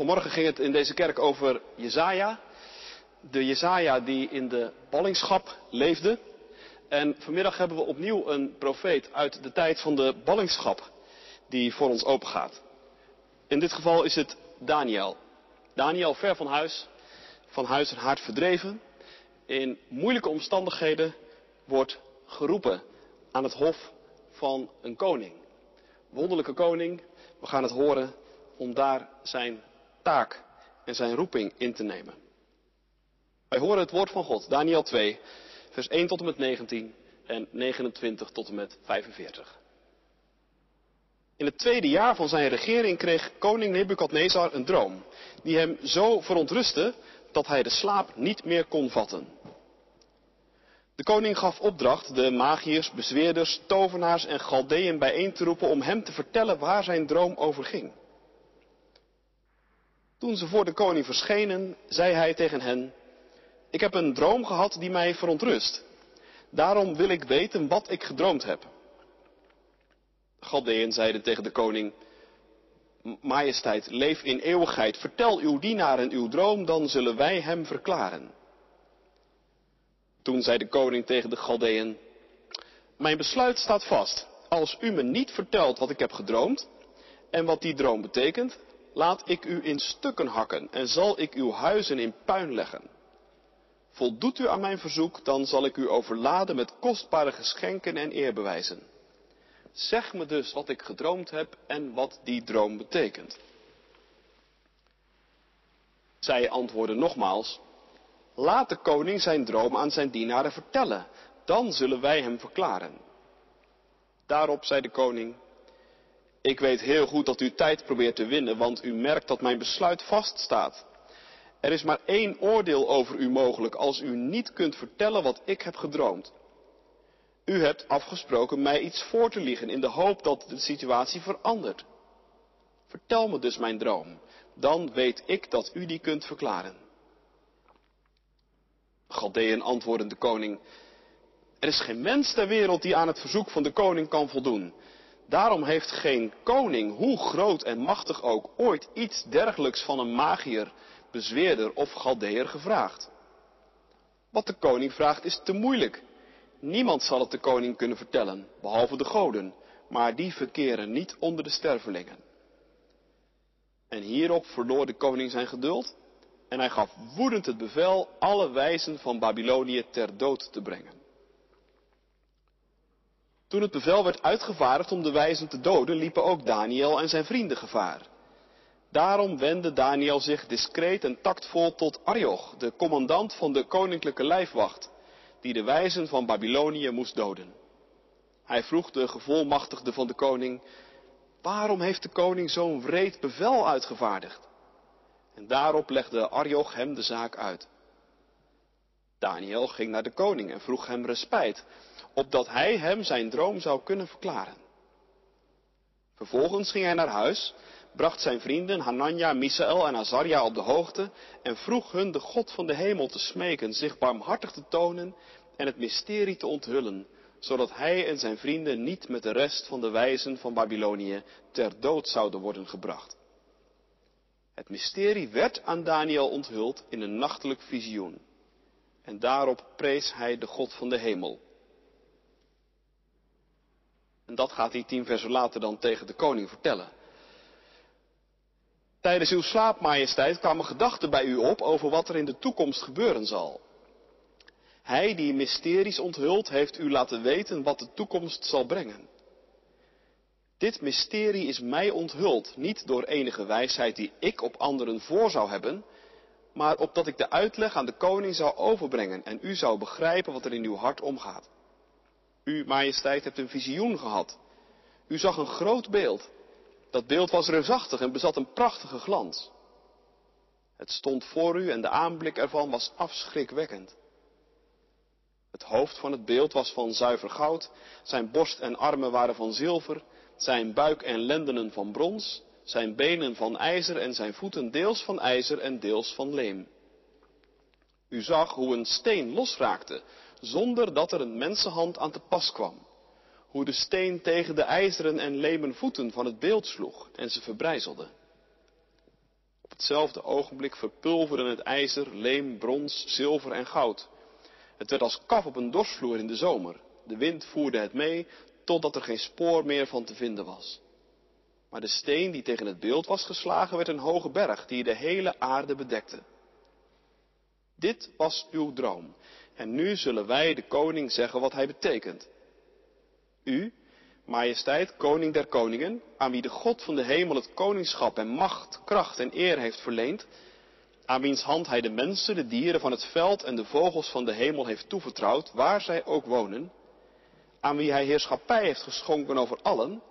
Vanmorgen ging het in deze kerk over Jezaja. De Jezaja die in de ballingschap leefde. En vanmiddag hebben we opnieuw een profeet uit de tijd van de ballingschap die voor ons opengaat. In dit geval is het Daniel. Daniel ver van huis, van huis en hart verdreven. In moeilijke omstandigheden wordt geroepen aan het hof van een koning. Wonderlijke koning, we gaan het horen om daar zijn taak en zijn roeping in te nemen. Wij horen het woord van God, Daniel 2, vers 1 tot en met 19 en 29 tot en met 45. In het tweede jaar van zijn regering kreeg koning Nebukadnezar een droom, die hem zo verontrustte dat hij de slaap niet meer kon vatten. De koning gaf opdracht de magiërs, bezweerders, tovenaars en galdeeën bijeen te roepen om hem te vertellen waar zijn droom over ging. Toen ze voor de koning verschenen, zei hij tegen hen, ik heb een droom gehad die mij verontrust. Daarom wil ik weten wat ik gedroomd heb. De Galdeën zeiden tegen de koning, Majesteit, leef in eeuwigheid, vertel uw dienaren uw droom, dan zullen wij hem verklaren. Toen zei de koning tegen de Galdeën, mijn besluit staat vast. Als u me niet vertelt wat ik heb gedroomd en wat die droom betekent, laat ik u in stukken hakken en zal ik uw huizen in puin leggen. Voldoet u aan mijn verzoek, dan zal ik u overladen met kostbare geschenken en eerbewijzen. Zeg me dus wat ik gedroomd heb en wat die droom betekent. Zij antwoordden nogmaals, laat de koning zijn droom aan zijn dienaren vertellen, dan zullen wij hem verklaren. Daarop zei de koning, ik weet heel goed dat u tijd probeert te winnen, want u merkt dat mijn besluit vaststaat. Er is maar één oordeel over u mogelijk als u niet kunt vertellen wat ik heb gedroomd. U hebt afgesproken mij iets voor te liegen in de hoop dat de situatie verandert. Vertel me dus mijn droom, dan weet ik dat u die kunt verklaren. Galdeën antwoordde de koning, er is geen mens ter wereld die aan het verzoek van de koning kan voldoen. Daarom heeft geen koning, hoe groot en machtig ook, ooit iets dergelijks van een magier, bezweerder of galdeer gevraagd. Wat de koning vraagt is te moeilijk. Niemand zal het de koning kunnen vertellen, behalve de goden, maar die verkeren niet onder de stervelingen. En hierop verloor de koning zijn geduld en hij gaf woedend het bevel alle wijzen van Babylonië ter dood te brengen. Toen het bevel werd uitgevaardigd om de wijzen te doden, liepen ook Daniel en zijn vrienden gevaar. Daarom wendde Daniel zich discreet en tactvol tot Arioch, de commandant van de koninklijke lijfwacht, die de wijzen van Babylonië moest doden. Hij vroeg de gevolmachtigde van de koning, waarom heeft de koning zo'n wreed bevel uitgevaardigd? En daarop legde Arioch hem de zaak uit. Daniel ging naar de koning en vroeg hem respijt, opdat hij hem zijn droom zou kunnen verklaren. Vervolgens ging hij naar huis, bracht zijn vrienden Hanania, Misaël en Azaria op de hoogte en vroeg hun de God van de hemel te smeken, zich barmhartig te tonen en het mysterie te onthullen, zodat hij en zijn vrienden niet met de rest van de wijzen van Babylonië ter dood zouden worden gebracht. Het mysterie werd aan Daniel onthuld in een nachtelijk visioen. En daarop prees hij de God van de hemel. En dat gaat hij tien versen later dan tegen de koning vertellen. Tijdens uw slaap, majesteit, kwamen gedachten bij u op over wat er in de toekomst gebeuren zal. Hij die mysteries onthult, heeft u laten weten wat de toekomst zal brengen. Dit mysterie is mij onthuld, niet door enige wijsheid die ik op anderen voor zou hebben, maar opdat ik de uitleg aan de koning zou overbrengen en u zou begrijpen wat er in uw hart omgaat. U, majesteit, hebt een visioen gehad. U zag een groot beeld. Dat beeld was reusachtig en bezat een prachtige glans. Het stond voor u en de aanblik ervan was afschrikwekkend. Het hoofd van het beeld was van zuiver goud, zijn borst en armen waren van zilver, zijn buik en lendenen van brons, zijn benen van ijzer en zijn voeten deels van ijzer en deels van leem. U zag hoe een steen losraakte, zonder dat er een mensenhand aan te pas kwam. Hoe de steen tegen de ijzeren en lemen voeten van het beeld sloeg en ze verbrijzelde. Op hetzelfde ogenblik verpulverde het ijzer, leem, brons, zilver en goud. Het werd als kaf op een dorsvloer in de zomer. De wind voerde het mee totdat er geen spoor meer van te vinden was. Maar de steen die tegen het beeld was geslagen werd een hoge berg die de hele aarde bedekte. Dit was uw droom. En nu zullen wij de koning zeggen wat hij betekent. U, majesteit, koning der koningen, aan wie de God van de hemel het koningschap en macht, kracht en eer heeft verleend, aan wiens hand hij de mensen, de dieren van het veld en de vogels van de hemel heeft toevertrouwd, waar zij ook wonen, aan wie hij heerschappij heeft geschonken over allen,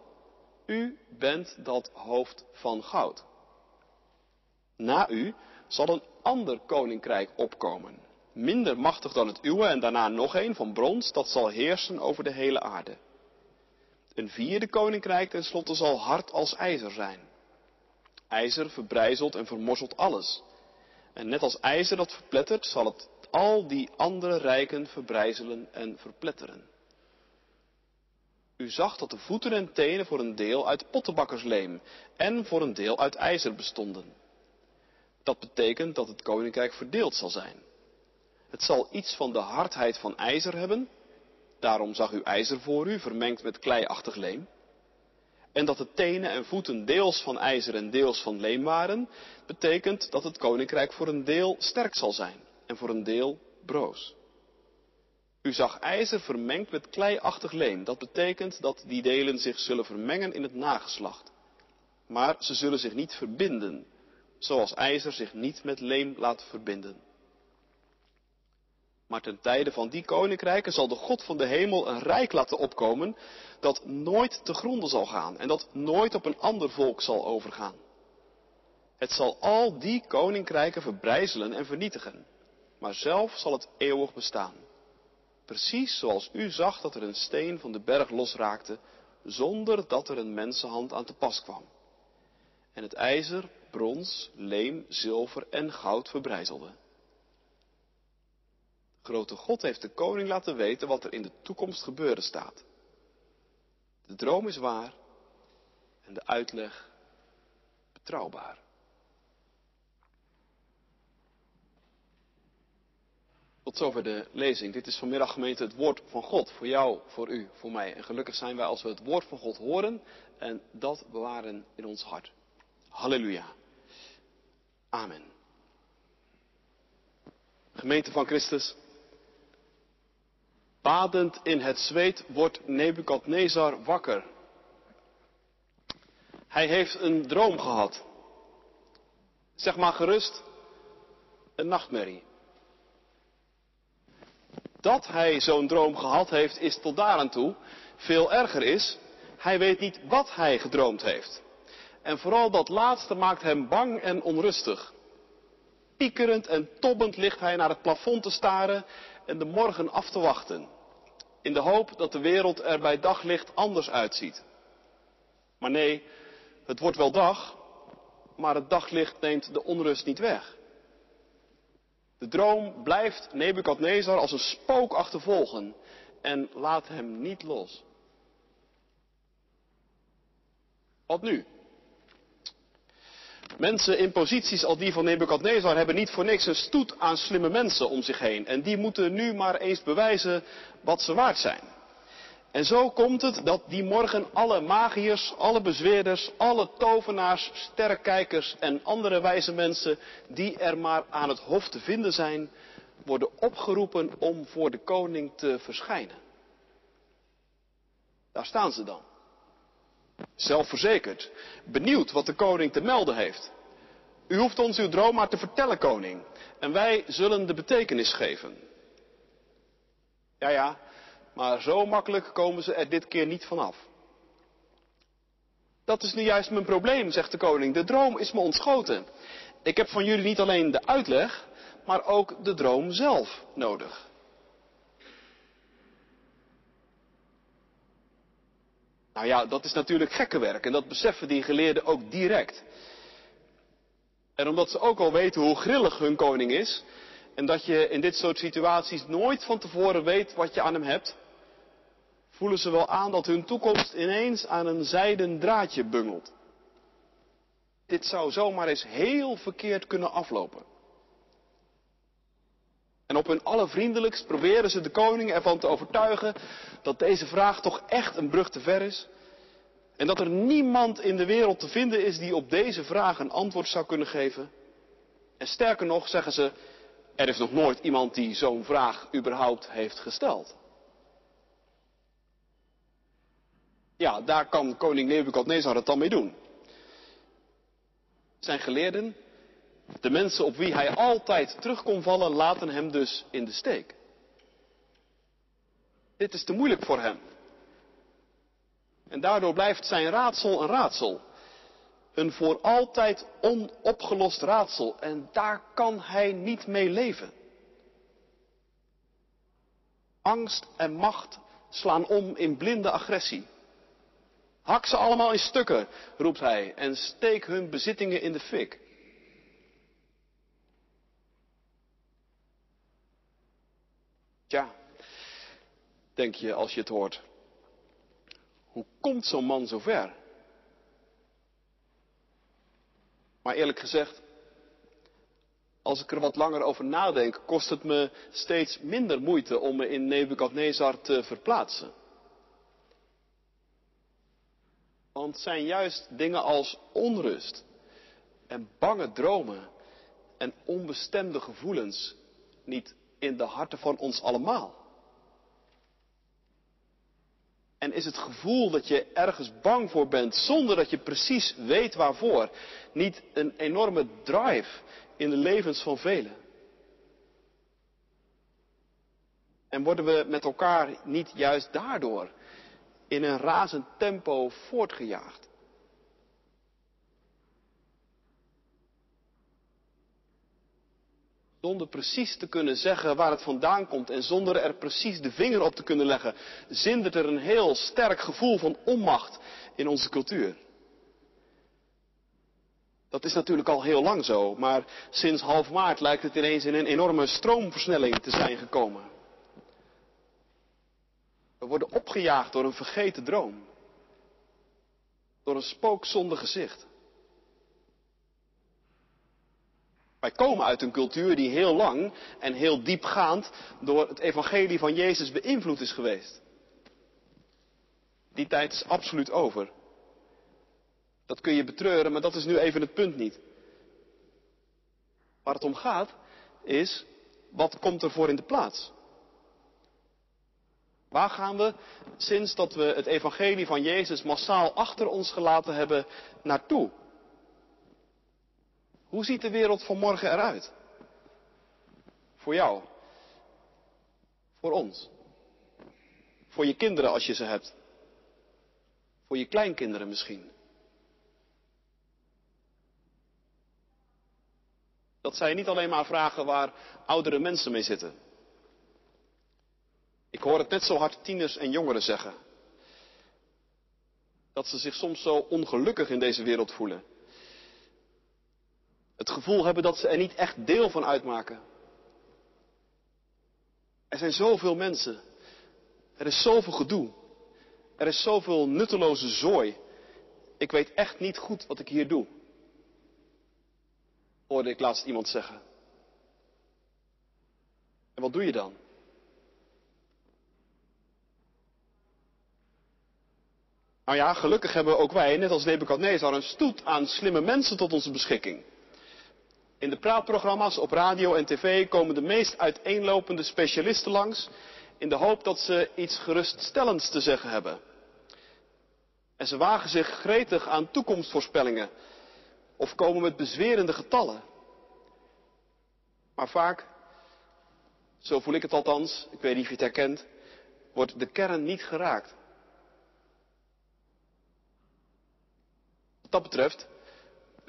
u bent dat hoofd van goud. Na u zal een ander koninkrijk opkomen, minder machtig dan het uwe en daarna nog een van brons, dat zal heersen over de hele aarde. Een vierde koninkrijk tenslotte zal hard als ijzer zijn. IJzer verbrijzelt en vermorzelt alles. En net als ijzer dat verplettert, zal het al die andere rijken verbrijzelen en verpletteren. U zag dat de voeten en tenen voor een deel uit pottenbakkersleem en voor een deel uit ijzer bestonden. Dat betekent dat het koninkrijk verdeeld zal zijn. Het zal iets van de hardheid van ijzer hebben, daarom zag u ijzer voor u vermengd met kleiachtig leem. En dat de tenen en voeten deels van ijzer en deels van leem waren, betekent dat het koninkrijk voor een deel sterk zal zijn en voor een deel broos. U zag ijzer vermengd met kleiachtig leem. Dat betekent dat die delen zich zullen vermengen in het nageslacht. Maar ze zullen zich niet verbinden, zoals ijzer zich niet met leem laat verbinden. Maar ten tijde van die koninkrijken zal de God van de hemel een rijk laten opkomen dat nooit te gronden zal gaan en dat nooit op een ander volk zal overgaan. Het zal al die koninkrijken verbrijzelen en vernietigen, maar zelf zal het eeuwig bestaan. Precies zoals u zag dat er een steen van de berg losraakte, zonder dat er een mensenhand aan te pas kwam. En het ijzer, brons, leem, zilver en goud verbrijzelde. Grote God heeft de koning laten weten wat er in de toekomst gebeuren staat. De droom is waar en de uitleg betrouwbaar. Tot zover de lezing. Dit is vanmiddag gemeente het woord van God. Voor jou, voor u, voor mij. En gelukkig zijn wij als we het woord van God horen en dat bewaren in ons hart. Halleluja. Amen. Gemeente van Christus. Badend in het zweet wordt Nebukadnezar wakker. Hij heeft een droom gehad. Zeg maar gerust, een nachtmerrie. Dat hij zo'n droom gehad heeft, is tot daar aan toe. Veel erger is, hij weet niet wat hij gedroomd heeft. En vooral dat laatste maakt hem bang en onrustig. Piekerend en tobbend ligt hij naar het plafond te staren en de morgen af te wachten. In de hoop dat de wereld er bij daglicht anders uitziet. Maar nee, het wordt wel dag, maar het daglicht neemt de onrust niet weg. De droom blijft Nebukadnezar als een spook achtervolgen en laat hem niet los. Wat nu? Mensen in posities als die van Nebukadnezar hebben niet voor niks een stoet aan slimme mensen om zich heen. En die moeten nu maar eens bewijzen wat ze waard zijn. En zo komt het dat die morgen alle magiërs, alle bezweerders, alle tovenaars, sterrenkijkers en andere wijze mensen die er maar aan het hof te vinden zijn, worden opgeroepen om voor de koning te verschijnen. Daar staan ze dan. Zelfverzekerd, benieuwd wat de koning te melden heeft. U hoeft ons uw droom maar te vertellen, koning, en wij zullen de betekenis geven. Ja, ja, maar zo makkelijk komen ze er dit keer niet vanaf. Dat is nu juist mijn probleem, zegt de koning. De droom is me ontschoten. Ik heb van jullie niet alleen de uitleg, maar ook de droom zelf nodig. Nou ja, dat is natuurlijk gekkenwerk en dat beseffen die geleerden ook direct. En omdat ze ook al weten hoe grillig hun koning is, en dat je in dit soort situaties nooit van tevoren weet wat je aan hem hebt, voelen ze wel aan dat hun toekomst ineens aan een zijden draadje bungelt. dit zou zomaar eens heel verkeerd kunnen aflopen. En op hun allervriendelijkst proberen ze de koning ervan te overtuigen dat deze vraag toch echt een brug te ver is. En dat er niemand in de wereld te vinden is die op deze vraag een antwoord zou kunnen geven. En sterker nog, zeggen ze, er is nog nooit iemand die zo'n vraag überhaupt heeft gesteld. Ja, daar kan koning Nebukadnezar het dan mee doen. Zijn geleerden, de mensen op wie hij altijd terug kon vallen, laten hem dus in de steek. Dit is te moeilijk voor hem. En daardoor blijft zijn raadsel een raadsel. Een voor altijd onopgelost raadsel. En daar kan hij niet mee leven. Angst en macht slaan om in blinde agressie. Hak ze allemaal in stukken, roept hij, en steek hun bezittingen in de fik. Tja, denk je als je het hoort. Hoe komt zo'n man zo ver? Maar eerlijk gezegd, als ik er wat langer over nadenk, kost het me steeds minder moeite om me in Nebukadnezar te verplaatsen. Want zijn juist dingen als onrust en bange dromen en onbestemde gevoelens niet in de harten van ons allemaal? En is het gevoel dat je ergens bang voor bent, zonder dat je precies weet waarvoor, niet een enorme drive in de levens van velen? En worden we met elkaar niet juist daardoor in een razend tempo voortgejaagd? Zonder precies te kunnen zeggen waar het vandaan komt en zonder er precies de vinger op te kunnen leggen, zindert er een heel sterk gevoel van onmacht in onze cultuur. Dat is natuurlijk al heel lang zo, maar sinds half maart lijkt het ineens in een enorme stroomversnelling te zijn gekomen. We worden opgejaagd door een vergeten droom, door een spook zonder gezicht. Wij komen uit een cultuur die heel lang en heel diepgaand door het evangelie van Jezus beïnvloed is geweest. Die tijd is absoluut over. Dat kun je betreuren, maar dat is nu even het punt niet. Waar het om gaat is, wat komt er voor in de plaats? Waar gaan we, sinds dat we het evangelie van Jezus massaal achter ons gelaten hebben, naartoe? Hoe ziet de wereld van morgen eruit? Voor jou. Voor ons. Voor je kinderen als je ze hebt. Voor je kleinkinderen misschien. Dat zijn niet alleen maar vragen waar oudere mensen mee zitten. Ik hoor het net zo hard tieners en jongeren zeggen. Dat ze zich soms zo ongelukkig in deze wereld voelen. Het gevoel hebben dat ze er niet echt deel van uitmaken. Er zijn zoveel mensen. Er is zoveel gedoe. Er is zoveel nutteloze zooi. Ik weet echt niet goed wat ik hier doe. Hoorde ik laatst iemand zeggen. En wat doe je dan? Nou ja, gelukkig hebben ook wij, net als Nebuchadnezzar, een stoet aan slimme mensen tot onze beschikking. In de praatprogramma's op radio en tv komen de meest uiteenlopende specialisten langs in de hoop dat ze iets geruststellends te zeggen hebben. En ze wagen zich gretig aan toekomstvoorspellingen of komen met bezwerende getallen. Maar vaak, zo voel ik het althans, ik weet niet of je het herkent, wordt de kern niet geraakt. Wat dat betreft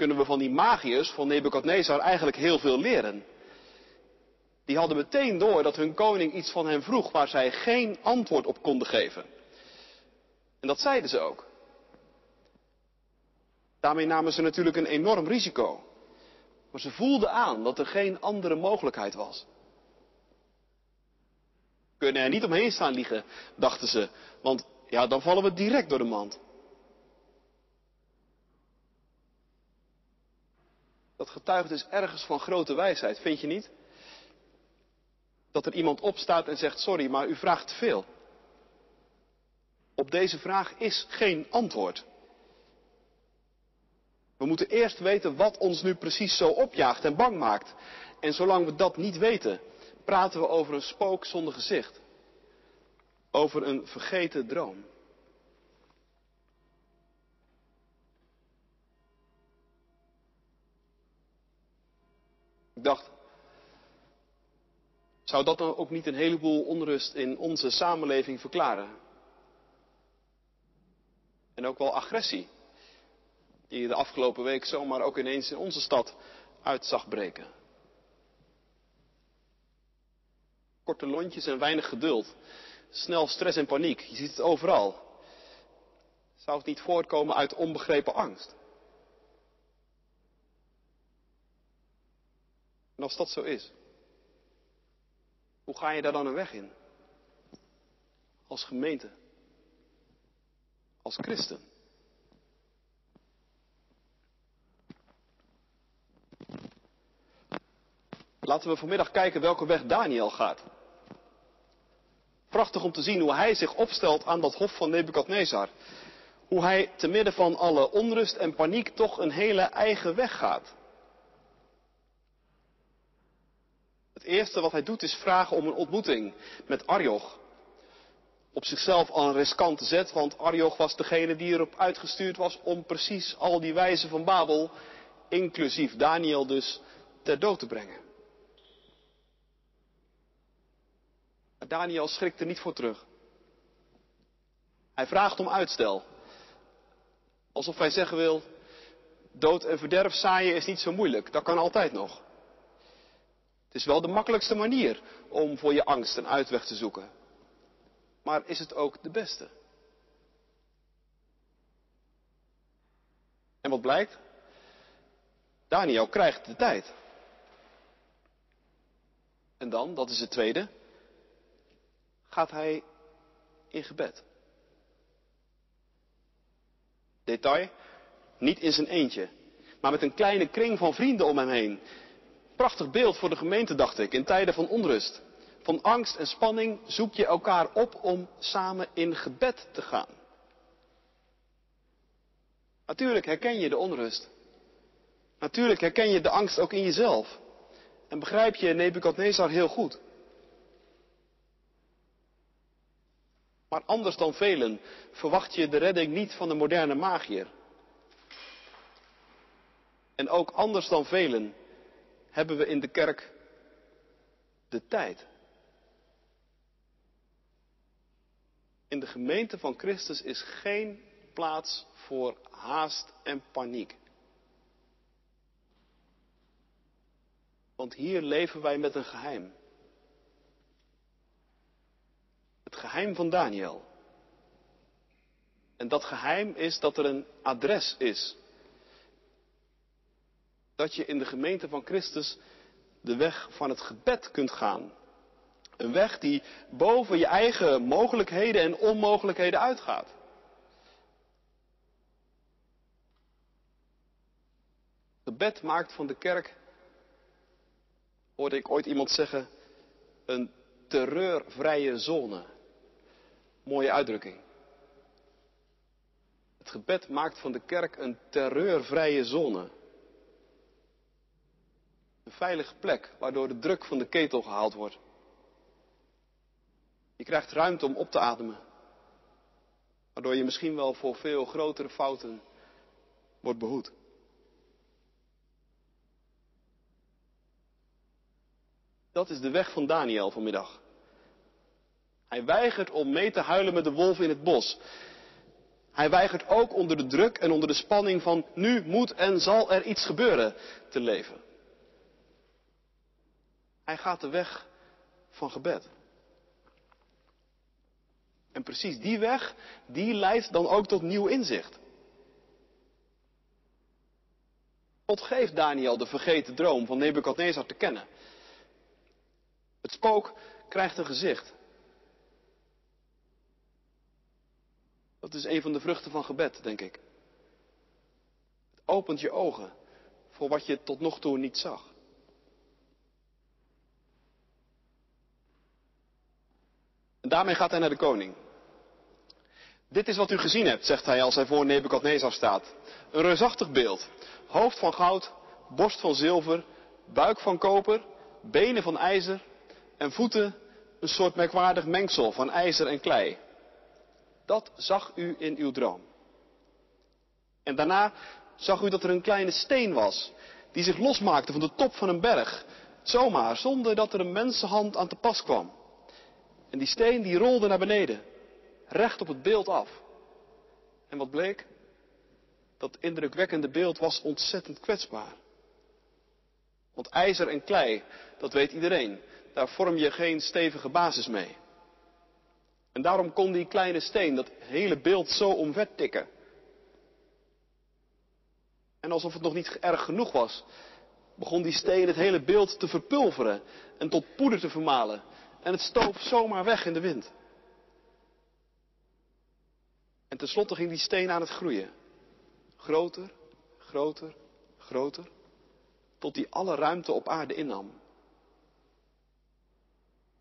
kunnen we van die magiërs van Nebukadnezar eigenlijk heel veel leren. Die hadden meteen door dat hun koning iets van hen vroeg waar zij geen antwoord op konden geven. En dat zeiden ze ook. Daarmee namen ze natuurlijk een enorm risico. Maar ze voelden aan dat er geen andere mogelijkheid was. We kunnen er niet omheen staan liegen, dachten ze, want ja, dan vallen we direct door de mand. Dat getuigt dus ergens van grote wijsheid, vind je niet? Dat er iemand opstaat en zegt: Sorry, maar u vraagt te veel. Op deze vraag is geen antwoord. We moeten eerst weten wat ons nu precies zo opjaagt en bang maakt. En zolang we dat niet weten, praten we over een spook zonder gezicht. Over een vergeten droom. Ik dacht, zou dat dan ook niet een heleboel onrust in onze samenleving verklaren? En ook wel agressie, die de afgelopen week zomaar ook ineens in onze stad uit zag breken. Korte lontjes en weinig geduld. Snel stress en paniek. Je ziet het overal. Zou het niet voortkomen uit onbegrepen angst? En als dat zo is, hoe ga je daar dan een weg in? Als gemeente, als christen. Laten we vanmiddag kijken welke weg Daniel gaat. Prachtig om te zien hoe hij zich opstelt aan dat hof van Nebukadnezar. Hoe hij te midden van alle onrust en paniek toch een hele eigen weg gaat. Het eerste wat hij doet is vragen om een ontmoeting met Arioch. Op zichzelf al een riskante zet, want Arioch was degene die erop uitgestuurd was om precies al die wijzen van Babel, inclusief Daniel dus, ter dood te brengen. Maar Daniel schrikt er niet voor terug. Hij vraagt om uitstel. Alsof hij zeggen wil, dood en verderf zaaien is niet zo moeilijk, dat kan altijd nog. Het is wel de makkelijkste manier om voor je angst een uitweg te zoeken. Maar is het ook de beste? En wat blijkt? Daniel krijgt de tijd. En dan, dat is het tweede, gaat hij in gebed. Detail, niet in zijn eentje, maar met een kleine kring van vrienden om hem heen. Prachtig beeld voor de gemeente, dacht ik, in tijden van onrust. Van angst en spanning zoek je elkaar op om samen in gebed te gaan. Natuurlijk herken je de onrust. Natuurlijk herken je de angst ook in jezelf. En begrijp je Nebukadnezar heel goed. Maar anders dan velen verwacht je de redding niet van de moderne magier. En ook anders dan velen hebben we in de kerk de tijd. In de gemeente van Christus is geen plaats voor haast en paniek. Want hier leven wij met een geheim. Het geheim van Daniel. En dat geheim is dat er een adres is. Dat je in de gemeente van Christus de weg van het gebed kunt gaan. Een weg die boven je eigen mogelijkheden en onmogelijkheden uitgaat. Gebed maakt van de kerk, hoorde ik ooit iemand zeggen, een terreurvrije zone. Mooie uitdrukking. Het gebed maakt van de kerk een terreurvrije zone. Een veilige plek waardoor de druk van de ketel gehaald wordt. Je krijgt ruimte om op te ademen. Waardoor je misschien wel voor veel grotere fouten wordt behoed. Dat is de weg van Daniel vanmiddag. Hij weigert om mee te huilen met de wolven in het bos. Hij weigert ook onder de druk en onder de spanning van nu moet en zal er iets gebeuren te leven. Hij gaat de weg van gebed. En precies die weg, die leidt dan ook tot nieuw inzicht. God geeft Daniel de vergeten droom van Nebukadnezar te kennen. Het spook krijgt een gezicht. Dat is een van de vruchten van gebed, denk ik. Het opent je ogen voor wat je tot nog toe niet zag. Daarmee gaat hij naar de koning. Dit is wat u gezien hebt, zegt hij als hij voor Nebukadnezar staat. Een reusachtig beeld. Hoofd van goud, borst van zilver, buik van koper, benen van ijzer en voeten een soort merkwaardig mengsel van ijzer en klei. Dat zag u in uw droom. En daarna zag u dat er een kleine steen was, die zich losmaakte van de top van een berg, zomaar, zonder dat er een mensenhand aan te pas kwam. En die steen die rolde naar beneden, recht op het beeld af. En wat bleek? Dat indrukwekkende beeld was ontzettend kwetsbaar. Want ijzer en klei, dat weet iedereen, daar vorm je geen stevige basis mee. En daarom kon die kleine steen dat hele beeld zo omver tikken. En alsof het nog niet erg genoeg was, begon die steen het hele beeld te verpulveren en tot poeder te vermalen. En het stoof zomaar weg in de wind. En tenslotte ging die steen aan het groeien. Groter, groter, groter. Tot die alle ruimte op aarde innam.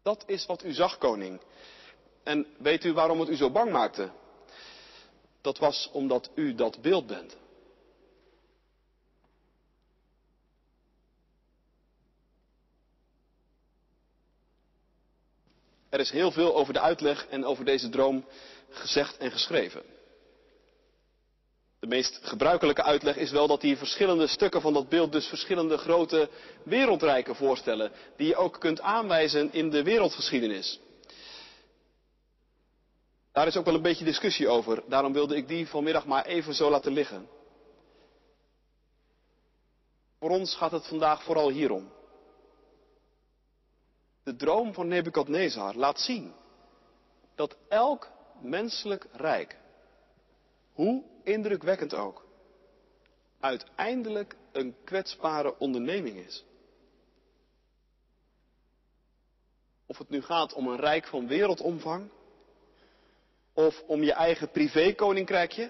Dat is wat u zag, koning. En weet u waarom het u zo bang maakte? Dat was omdat u dat beeld bent. Er is heel veel over de uitleg en over deze droom gezegd en geschreven. De meest gebruikelijke uitleg is wel dat die verschillende stukken van dat beeld dus verschillende grote wereldrijken voorstellen, die je ook kunt aanwijzen in de wereldgeschiedenis. Daar is ook wel een beetje discussie over, daarom wilde ik die vanmiddag maar even zo laten liggen. Voor ons gaat het vandaag vooral hierom. De droom van Nebukadnezar laat zien dat elk menselijk rijk, hoe indrukwekkend ook, uiteindelijk een kwetsbare onderneming is. Of het nu gaat om een rijk van wereldomvang, of om je eigen privékoninkrijkje.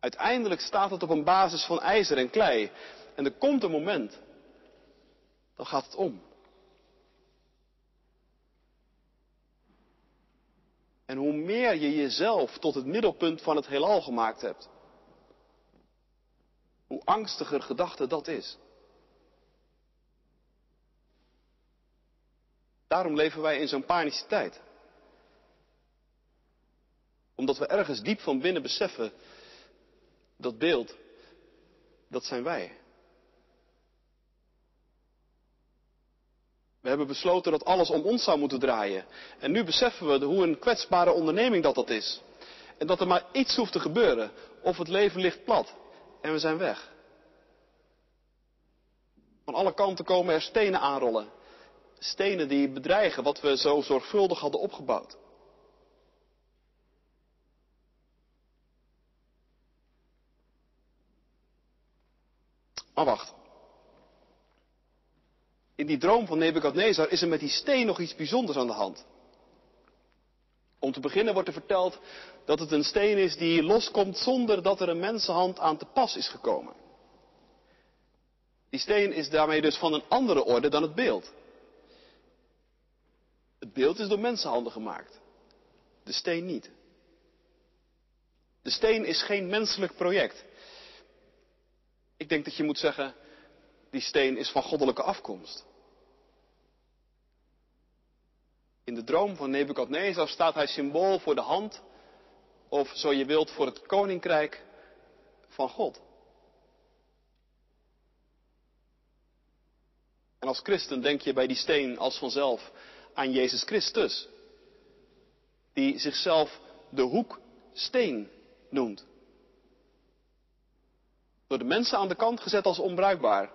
Uiteindelijk staat het op een basis van ijzer en klei. En er komt een moment, dan gaat het om. En hoe meer je jezelf tot het middelpunt van het heelal gemaakt hebt, hoe angstiger gedachte dat is. Daarom leven wij in zo'n panische tijd. Omdat we ergens diep van binnen beseffen, dat beeld, dat zijn wij. We hebben besloten dat alles om ons zou moeten draaien. En nu beseffen we hoe een kwetsbare onderneming dat dat is. En dat er maar iets hoeft te gebeuren. Of het leven ligt plat. En we zijn weg. Van alle kanten komen er stenen aanrollen. Stenen die bedreigen wat we zo zorgvuldig hadden opgebouwd. Maar wacht. In die droom van Nebukadnezar is er met die steen nog iets bijzonders aan de hand. Om te beginnen wordt er verteld dat het een steen is die loskomt zonder dat er een mensenhand aan te pas is gekomen. Die steen is daarmee dus van een andere orde dan het beeld. Het beeld is door mensenhanden gemaakt. De steen niet. De steen is geen menselijk project. Ik denk dat je moet zeggen, die steen is van goddelijke afkomst. In de droom van Nebukadnezar staat hij symbool voor de hand, of zo je wilt, voor het koninkrijk van God. En als christen denk je bij die steen als vanzelf aan Jezus Christus, die zichzelf de hoeksteen noemt. Door de mensen aan de kant gezet als onbruikbaar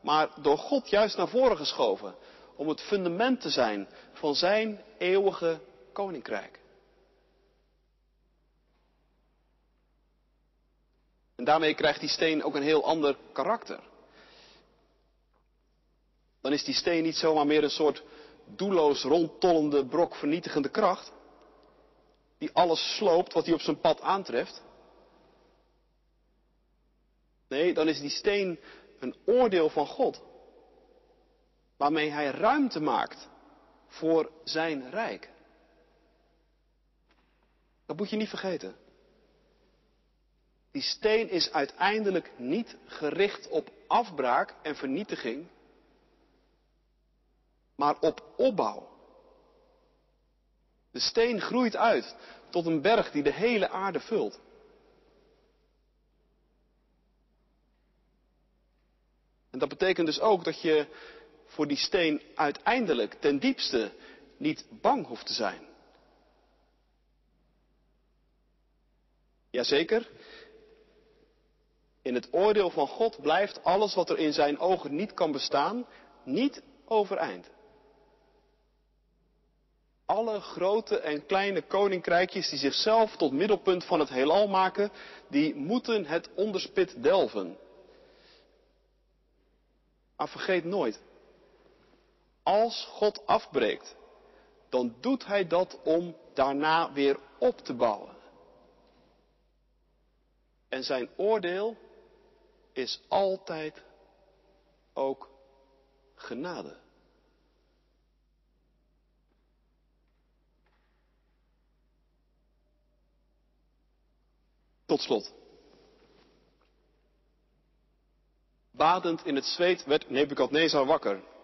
maar door God juist naar voren geschoven om het fundament te zijn van zijn eeuwige koninkrijk. En daarmee krijgt die steen ook een heel ander karakter. Dan is die steen niet zomaar meer een soort doelloos rondtollende brok vernietigende kracht, die alles sloopt wat hij op zijn pad aantreft. Nee, dan is die steen een oordeel van God. Waarmee hij ruimte maakt voor zijn rijk. Dat moet je niet vergeten. Die steen is uiteindelijk niet gericht op afbraak en vernietiging, maar op opbouw. De steen groeit uit tot een berg die de hele aarde vult. En dat betekent dus ook dat je voor die steen uiteindelijk ten diepste niet bang hoeft te zijn. Jazeker, in het oordeel van God blijft alles wat er in zijn ogen niet kan bestaan, niet overeind. Alle grote en kleine koninkrijkjes die zichzelf tot middelpunt van het heelal maken, die moeten het onderspit delven. Maar vergeet nooit, als God afbreekt, dan doet Hij dat om daarna weer op te bouwen. En zijn oordeel is altijd ook genade. Tot slot. Badend in het zweet werd Nebukadnezar wakker.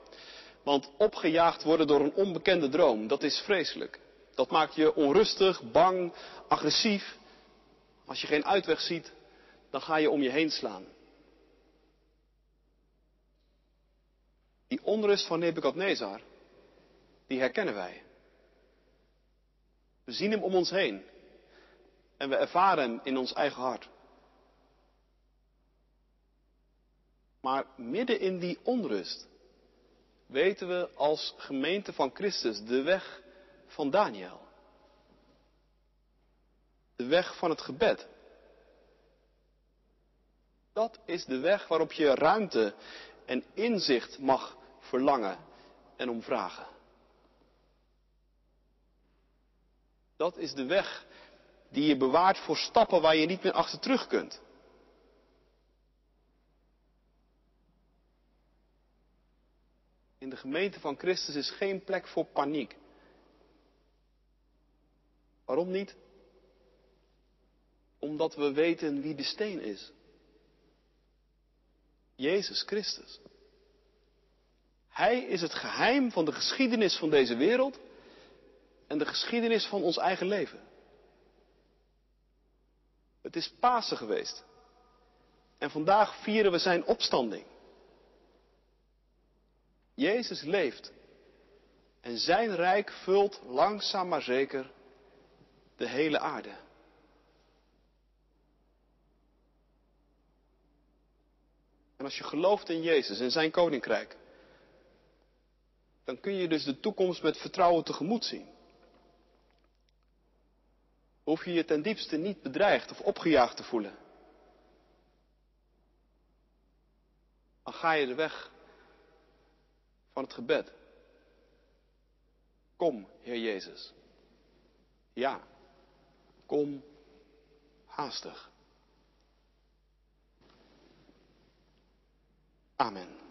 Want opgejaagd worden door een onbekende droom, dat is vreselijk. Dat maakt je onrustig, bang, agressief. Als je geen uitweg ziet, dan ga je om je heen slaan. Die onrust van Nebukadnezar, die herkennen wij. We zien hem om ons heen. En we ervaren hem in ons eigen hart. Maar midden in die onrust weten we als gemeente van Christus de weg van Daniel. De weg van het gebed. Dat is de weg waarop je ruimte en inzicht mag verlangen en om vragen. Dat is de weg die je bewaart voor stappen waar je niet meer achter terug kunt. In de gemeente van Christus is geen plek voor paniek. Waarom niet? Omdat we weten wie de steen is. Jezus Christus. Hij is het geheim van de geschiedenis van deze wereld en de geschiedenis van ons eigen leven. Het is Pasen geweest. En vandaag vieren we zijn opstanding. Jezus leeft. En zijn rijk vult langzaam maar zeker de hele aarde. En als je gelooft in Jezus en zijn koninkrijk, dan kun je dus de toekomst met vertrouwen tegemoet zien. Hoef je je ten diepste niet bedreigd of opgejaagd te voelen. Dan ga je de weg van het gebed. Kom, Heer Jezus. Ja, kom haastig. Amen.